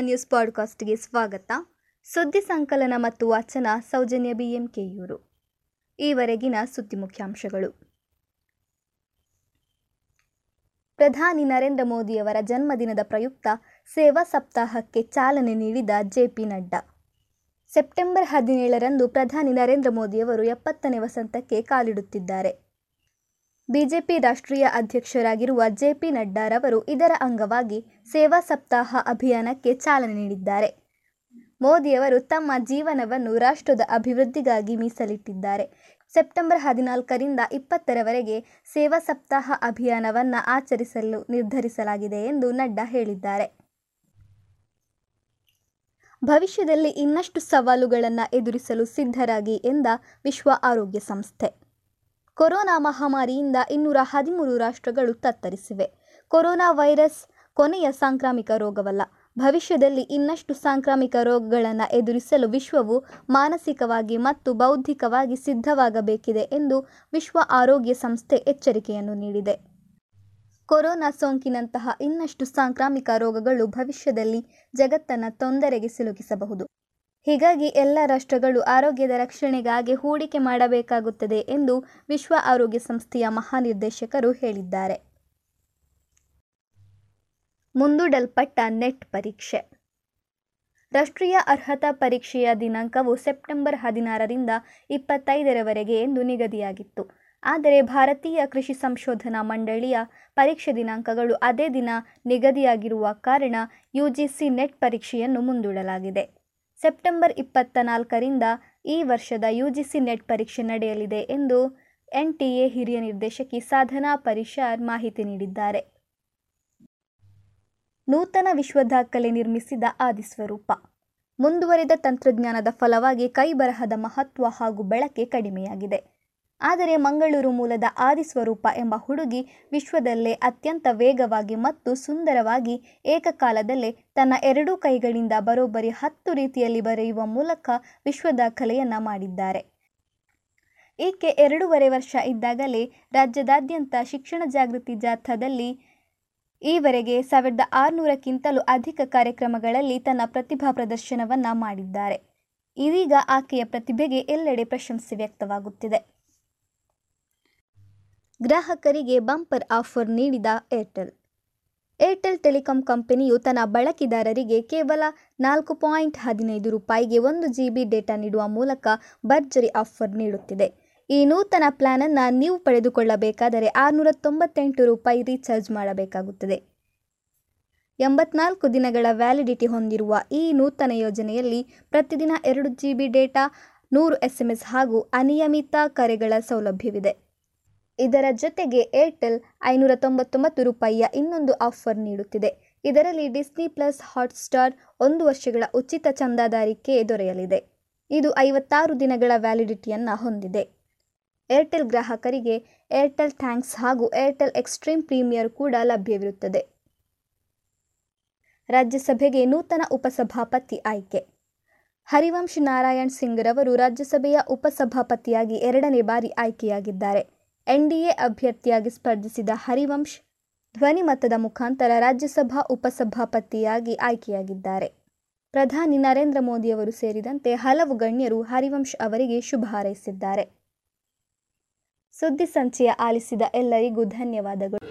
News ಪಾಡ್ಕಾಸ್ಟ್ಗೆ ಸ್ವಾಗತ. ಸುದ್ದಿ ಸಂಕಲನ ಮತ್ತು ವಾಚನ ಸೌಜನ್ಯ ಬಿಎಂಕೆಯೂರು ಈವರೆಗಿನ ಸುದ್ದಿ ಮುಖ್ಯಾಂಶಗಳು. ಪ್ರಧಾನಿ ನರೇಂದ್ರ ಮೋದಿಯವರ ಜನ್ಮದಿನದ ಪ್ರಯುಕ್ತ ಸೇವಾ ಸಪ್ತಾಹಕ್ಕೆ ಚಾಲನೆ ನೀಡಿದ ಜೆಪಿ ನಡ್ಡಾ. ಸೆಪ್ಟೆಂಬರ್ ಹದಿನೇಳರಂದು ಪ್ರಧಾನಿ ನರೇಂದ್ರ ಮೋದಿಯವರು ಎಪ್ಪತ್ತನೇ ವಸಂತಕ್ಕೆ ಕಾಲಿಡುತ್ತಿದ್ದಾರೆ. ಬಿಜೆಪಿ ರಾಷ್ಟ್ರೀಯ ಅಧ್ಯಕ್ಷರಾಗಿರುವ ಜೆಪಿ ನಡ್ಡಾರವರು ಇದರ ಅಂಗವಾಗಿ ಸೇವಾ ಸಪ್ತಾಹ ಅಭಿಯಾನಕ್ಕೆ ಚಾಲನೆ ನೀಡಿದ್ದಾರೆ. ಮೋದಿಯವರು ತಮ್ಮ ಜೀವನವನ್ನು ರಾಷ್ಟ್ರದ ಅಭಿವೃದ್ಧಿಗಾಗಿ ಮೀಸಲಿಟ್ಟಿದ್ದಾರೆ. ಸೆಪ್ಟೆಂಬರ್ ಹದಿನಾಲ್ಕರಿಂದ ಇಪ್ಪತ್ತರವರೆಗೆ ಸೇವಾ ಸಪ್ತಾಹ ಅಭಿಯಾನವನ್ನು ಆಚರಿಸಲು ನಿರ್ಧರಿಸಲಾಗಿದೆ ಎಂದು ನಡ್ಡಾ ಹೇಳಿದ್ದಾರೆ. ಭವಿಷ್ಯದಲ್ಲಿ ಇನ್ನಷ್ಟು ಸವಾಲುಗಳನ್ನು ಎದುರಿಸಲು ಸಿದ್ಧರಾಗಿ ಎಂದ ವಿಶ್ವ ಆರೋಗ್ಯ ಸಂಸ್ಥೆ. ಕೊರೋನಾ ಮಹಾಮಾರಿಯಿಂದ ಇನ್ನೂರ ಹದಿಮೂರು ರಾಷ್ಟ್ರಗಳು ತತ್ತರಿಸಿವೆ. ಕೊರೋನಾ ವೈರಸ್ ಕೊನೆಯ ಸಾಂಕ್ರಾಮಿಕ ರೋಗವಲ್ಲ. ಭವಿಷ್ಯದಲ್ಲಿ ಇನ್ನಷ್ಟು ಸಾಂಕ್ರಾಮಿಕ ರೋಗಗಳನ್ನು ಎದುರಿಸಲು ವಿಶ್ವವು ಮಾನಸಿಕವಾಗಿ ಮತ್ತು ಬೌದ್ಧಿಕವಾಗಿ ಸಿದ್ಧವಾಗಬೇಕಿದೆ ಎಂದು ವಿಶ್ವ ಆರೋಗ್ಯ ಸಂಸ್ಥೆ ಎಚ್ಚರಿಕೆಯನ್ನು ನೀಡಿದೆ. ಕೊರೋನಾ ಸೋಂಕಿನಂತಹ ಇನ್ನಷ್ಟು ಸಾಂಕ್ರಾಮಿಕ ರೋಗಗಳು ಭವಿಷ್ಯದಲ್ಲಿ ಜಗತ್ತನ್ನು ತೊಂದರೆಗೆ ಸಿಲುಕಿಸಬಹುದು. ಹೀಗಾಗಿ ಎಲ್ಲ ರಾಷ್ಟ್ರಗಳು ಆರೋಗ್ಯದ ರಕ್ಷಣೆಗಾಗಿ ಹೂಡಿಕೆ ಮಾಡಬೇಕಾಗುತ್ತದೆ ಎಂದು ವಿಶ್ವ ಆರೋಗ್ಯ ಸಂಸ್ಥೆಯ ಮಹಾನಿರ್ದೇಶಕರು ಹೇಳಿದ್ದಾರೆ. ಮುಂದೂಡಲ್ಪಟ್ಟ ನೆಟ್ ಪರೀಕ್ಷೆ. ರಾಷ್ಟ್ರೀಯ ಅರ್ಹತಾ ಪರೀಕ್ಷೆಯ ದಿನಾಂಕವು ಸೆಪ್ಟೆಂಬರ್ ಹದಿನಾರರಿಂದ ಇಪ್ಪತ್ತೈದರವರೆಗೆ ಎಂದು ನಿಗದಿಯಾಗಿತ್ತು. ಆದರೆ ಭಾರತೀಯ ಕೃಷಿ ಸಂಶೋಧನಾ ಮಂಡಳಿಯ ಪರೀಕ್ಷೆ ದಿನಾಂಕಗಳು ಅದೇ ದಿನ ನಿಗದಿಯಾಗಿರುವ ಕಾರಣ ಯುಜಿಸಿ ನೆಟ್ ಪರೀಕ್ಷೆಯನ್ನು ಮುಂದೂಡಲಾಗಿದೆ. ಸೆಪ್ಟೆಂಬರ್ ಇಪ್ಪತ್ತ ನಾಲ್ಕರಿಂದ ಈ ವರ್ಷದ ಯುಜಿಸಿ ನೆಟ್ ಪರೀಕ್ಷೆ ನಡೆಯಲಿದೆ ಎಂದು ಎನ್ಟಿಎ ಹಿರಿಯ ನಿರ್ದೇಶಕಿ ಸಾಧನಾ ಪರಿಷಾರ್ ಮಾಹಿತಿ ನೀಡಿದ್ದಾರೆ. ನೂತನ ವಿಶ್ವ ದಾಖಲೆ ನಿರ್ಮಿಸಿದ ಆದಿಸ್ವರೂಪ ಮುಂದುವರಿದ ತಂತ್ರಜ್ಞಾನದ ಫಲವಾಗಿ ಕೈಬರಹದ ಮಹತ್ವ ಹಾಗೂ ಬಳಕೆ ಕಡಿಮೆಯಾಗಿದೆ. ಆದರೆ ಮಂಗಳೂರು ಮೂಲದ ಆದಿಸ್ವರೂಪ ಎಂಬ ಹುಡುಗಿ ವಿಶ್ವದಲ್ಲೇ ಅತ್ಯಂತ ವೇಗವಾಗಿ ಮತ್ತು ಸುಂದರವಾಗಿ ಏಕಕಾಲದಲ್ಲೇ ತನ್ನ ಎರಡೂ ಕೈಗಳಿಂದ ಬರೋಬ್ಬರಿ ಹತ್ತು ರೀತಿಯಲ್ಲಿ ಬರೆಯುವ ಮೂಲಕ ವಿಶ್ವದ ಕಲೆಯನ್ನು ಮಾಡಿದ್ದಾರೆ. ಈಕೆ ಎರಡೂವರೆ ವರ್ಷ ಇದ್ದಾಗಲೇ ರಾಜ್ಯದಾದ್ಯಂತ ಶಿಕ್ಷಣ ಜಾಗೃತಿ ಜಾಥಾದಲ್ಲಿ ಈವರೆಗೆ ಸಾವಿರದ ಆರುನೂರಕ್ಕಿಂತಲೂ ಅಧಿಕ ಕಾರ್ಯಕ್ರಮಗಳಲ್ಲಿ ತನ್ನ ಪ್ರತಿಭಾ ಪ್ರದರ್ಶನವನ್ನ ಮಾಡಿದ್ದಾರೆ. ಇದೀಗ ಆಕೆಯ ಪ್ರತಿಭೆಗೆ ಎಲ್ಲೆಡೆ ಪ್ರಶಂಸೆ ವ್ಯಕ್ತವಾಗುತ್ತಿದೆ. ಗ್ರಾಹಕರಿಗೆ ಬಂಪರ್ ಆಫರ್ ನೀಡಿದ ಏರ್ಟೆಲ್. ಏರ್ಟೆಲ್ ಟೆಲಿಕಾಂ ಕಂಪನಿಯು ತನ್ನ ಬಳಕೆದಾರರಿಗೆ ಕೇವಲ ನಾಲ್ಕು ಪಾಯಿಂಟ್ ಹದಿನೈದು ರೂಪಾಯಿಗೆ ಒಂದು ಜಿ ಬಿ ಡೇಟಾ ನೀಡುವ ಮೂಲಕ ಭರ್ಜರಿ ಆಫರ್ ನೀಡುತ್ತಿದೆ. ಈ ನೂತನ ಪ್ಲಾನನ್ನು ನೀವು ಪಡೆದುಕೊಳ್ಳಬೇಕಾದರೆ ಆರುನೂರ ತೊಂಬತ್ತೆಂಟು ರೂಪಾಯಿ ರೀಚಾರ್ಜ್ ಮಾಡಬೇಕಾಗುತ್ತದೆ. ಎಂಬತ್ನಾಲ್ಕು ದಿನಗಳ ವ್ಯಾಲಿಡಿಟಿ ಹೊಂದಿರುವ ಈ ನೂತನ ಯೋಜನೆಯಲ್ಲಿ ಪ್ರತಿದಿನ ಎರಡು ಜಿ ಬಿ ಡೇಟಾ, ನೂರು ಎಸ್ ಹಾಗೂ ಅನಿಯಮಿತ ಕರೆಗಳ ಸೌಲಭ್ಯವಿದೆ. ಇದರ ಜೊತೆಗೆ ಏರ್ಟೆಲ್ ಐನೂರ ತೊಂಬತ್ತೊಂಬತ್ತು ರೂಪಾಯಿಯ ಇನ್ನೊಂದು ಆಫರ್ ನೀಡುತ್ತಿದೆ. ಇದರಲ್ಲಿ ಡಿಸ್ನಿ ಪ್ಲಸ್ ಹಾಟ್ಸ್ಟಾರ್ ಒಂದು ವರ್ಷಗಳ ಉಚಿತ ಚಂದಾದಾರಿಕೆ ದೊರೆಯಲಿದೆ. ಇದು ಐವತ್ತಾರು ದಿನಗಳ ವ್ಯಾಲಿಡಿಟಿಯನ್ನು ಹೊಂದಿದೆ. ಏರ್ಟೆಲ್ ಗ್ರಾಹಕರಿಗೆ ಏರ್ಟೆಲ್ ಥ್ಯಾಂಕ್ಸ್ ಹಾಗೂ ಏರ್ಟೆಲ್ ಎಕ್ಸ್ಟ್ರೀಮ್ ಪ್ರೀಮಿಯರ್ ಕೂಡ ಲಭ್ಯವಿರುತ್ತದೆ. ರಾಜ್ಯಸಭೆಗೆ ನೂತನ ಉಪಸಭಾಪತಿ ಆಯ್ಕೆ. ಹರಿವಂಶ್ ನಾರಾಯಣ್ ಸಿಂಗ್ ರವರು ರಾಜ್ಯಸಭೆಯ ಉಪಸಭಾಪತಿಯಾಗಿ ಎರಡನೇ ಬಾರಿ ಆಯ್ಕೆಯಾಗಿದ್ದಾರೆ. ಎನ್ಡಿಎ ಅಭ್ಯರ್ಥಿಯಾಗಿ ಸ್ಪರ್ಧಿಸಿದ ಹರಿವಂಶ್ ಧ್ವನಿಮತದ ಮುಖಾಂತರ ರಾಜ್ಯಸಭಾ ಉಪಸಭಾಪತಿಯಾಗಿ ಆಯ್ಕೆಯಾಗಿದ್ದಾರೆ. ಪ್ರಧಾನಿ ನರೇಂದ್ರ ಮೋದಿಯವರು ಸೇರಿದಂತೆ ಹಲವು ಗಣ್ಯರು ಹರಿವಂಶ್ ಅವರಿಗೆ ಶುಭ ಹಾರೈಸಿದ್ದಾರೆ. ಸುದ್ದಿ ಸಂಚೆಯ ಆಲಿಸಿದ ಎಲ್ಲರಿಗೂ ಧನ್ಯವಾದಗಳು.